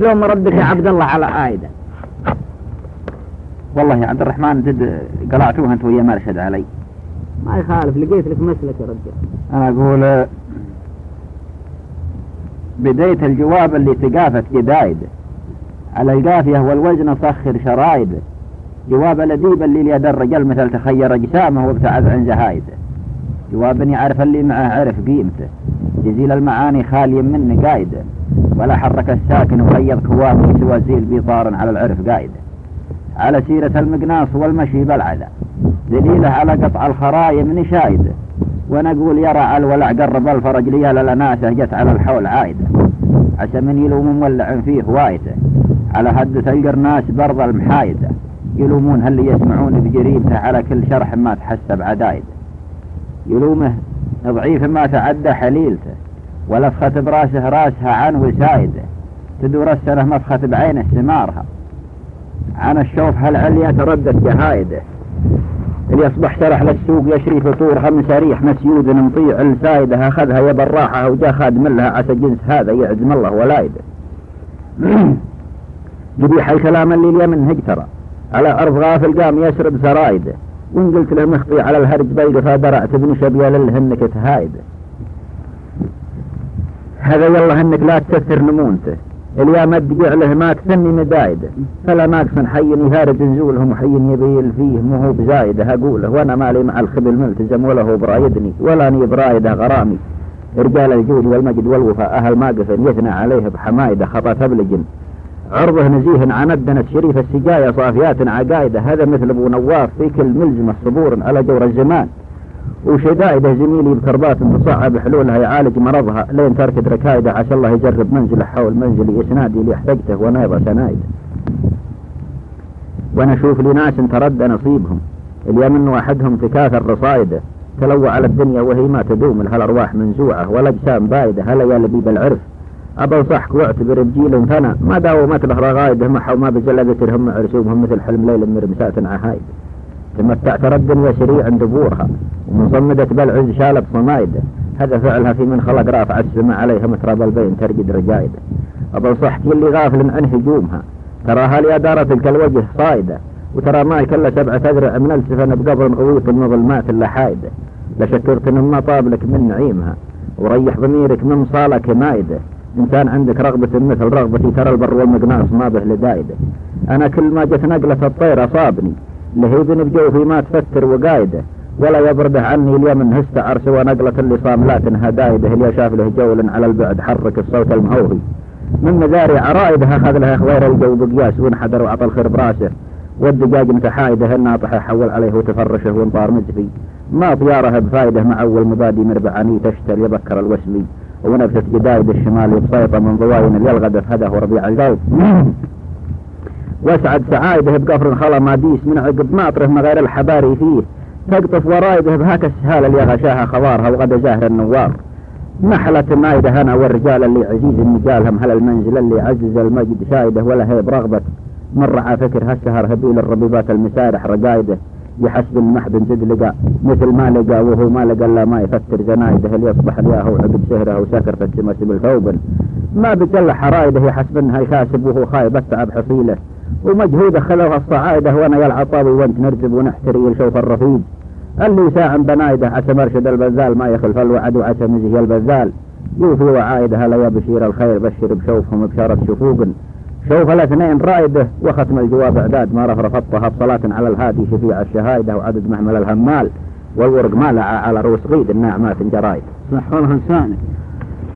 شلون مردك يا عبد الله على آيده. والله يا عبد الرحمن زد قلعتوها أنت ويا ما رشد علي. ما يخالف لقيت لك مسلك يا رجال. أنا أقول بديت الجواب اللي تقافت جدايد على القافية والوزن صخر شرايد. جواب الأديب اللي ليد الرجال مثل تخير أجسامه وابتعد عن زهايده جواب يعرف اللي معه عرف قيمته. جزيل المعاني خالي من قايده ولا حرك الساكن وغيظ كوامه سوى زيل بيطار على العرف قايده على سيرة المقناص والمشي بالعدا دليله على قطع الخرايم نشايده ونقول يرى الولع قرب الفرج ليال الأناسة جت على الحول عايدة عسى من يلوم مولع فيه هوايته على هدة القرناس برض المحايدة يلومون هل يسمعون بجريمته على كل شرح ما تحسب عدايده يلومه ضعيف ما تعدى حليلته. ولفخة براسه راسها عن وسايده تدور السنة مفخة بعين ثمارها عن الشوف هالعليا تردد جهايده. اللي يصبح سرح للسوق يشري فطور خمس ريح مسيود مطيع. السايده أخذها يا براحة وجا خادم لها عسى جنس هذا يعزم الله ولايده. قبيح الكلام اللي اليمن هجترى. على أرض غافل قام يسرد سرايده. وإن قلت له مخطي على الهرج بيقى فدرعت ابن شبيا للهنك تهايده هذا يلا هنك لا تكثر نمونته. اليوم ادقع له ما تثني مدايده. فلا ناقص حي يهارج نزولهم حي يبيل فيه مو هو بزايده اقوله وأنا مالي مع الخبل ملتزم ولا هو برايدني ولا اني برايده غرامي. رجال الجود والمجد والوفاء أهل ماقف يثنى عليه بحمايده خطأ تبلج عرضه نزيه عندنا شريف السجايا صافيات عقايده. هذا مثل أبو نواف في كل ملزمة صبور على جور الزمان. وشدائده زميلي بكربات تصعب حلولها يعالج مرضها لين تركت ركايده عسى الله يجرب منزله حول منزلي إسنادي اللي احتجته ونايض سنايده وأنا أشوف لي ناس تردى نصيبهم. اليمن واحدهم تكاثر رصايده تلوى على الدنيا وهي ما تدوم لها الارواح منزوعة ولا أجسام بايدة هلا يا لبيب العرف؟ أبا صحك واعتبر بجيل ثنا ما داومت له رغايده محو ما بزل هم عرسومهم مثل حلم ليل مرمسات عهايد. تمتعت رد وسريع عند بورها ومصمدت بالعز شالت صمايده هذا فعلها في من خلق رافع السماء عليها متراب البين ترجد رجايده. أبا صحك اللي غافل عن هجومها. تراها تلك الوجه صايدة. وترى معي كل سبعة أذرع من السفن بقبر غويط من ظلمات اللحايده لشكرت ما طاب لك من نعيمها. وريح ضميرك من صالك مايدة. إنسان عندك رغبة مثل رغبتي ترى البر والمقناص ما به لدايدة. أنا كل ما جت نقلة الطير أصابني. لهيبني بجوفي ما تفتر وقايده. ولا يبرده عني اليمن هستعر سوى نقلة اللي صام لا تنهى دايده اللي شاف له جول على البعد حرك الصوت المهوهي من مزاري عرائده أخذ لها خوير الجو بقياس وانحدر وعطى الخير براسه. والدجاج متحايده الناطحة حول عليه وتفرشه وانطار مزفي ما طيارها بفايده مع أول مبادي مربعاني تشتري يبكر الوسمي. ونفست جدايد الشمال بسيطة من ضواين اليلغدف هذا هو ربيع الجوف واسعد سعايده بقفر خلا ماديس من عقب ماطره ما غير الحباري فيه تقطف ورايده بهاك السهالة اللي غشاها خوارها وغدا زاهر النوار. نحلة مايدة هنا والرجال اللي عزيز مجالهم هل المنزل اللي عزز المجد شايده ولا هي برغبة مر على فكر هالسهر هبيل الربيبات المسارح رقايده. يحسب المحبن زد لقى مثل ما لقى وهو ما لقى إلا ما يفتر زنايده. اللي يصبح الياهو عقب سهره وسكر فالسمس بالثوب؟ ما بجل حرايده يحسب إنها يكاسب وهو خايب التعب حصيله. ومجهوده خلوها الصعايدة وأنا يلعب طابي وانت نرجب ونحتري ونشوف الرفيج اللي ساعم بنايدة عسى مرشد البذال ما يخلف الوعد وعسى مزي البذال يوفي وعايدة هلا يا بشير الخير بشر بشوفهم بشارة شفوق. شوف الاثنين رائده وختم الجواب إعداد ما رفضتها بصلاة على الهادي شفيع الشهايدة وعدد محمل الهمال. والورق مالع على رؤوس غيد الناعمات جرايد صح والله لسانك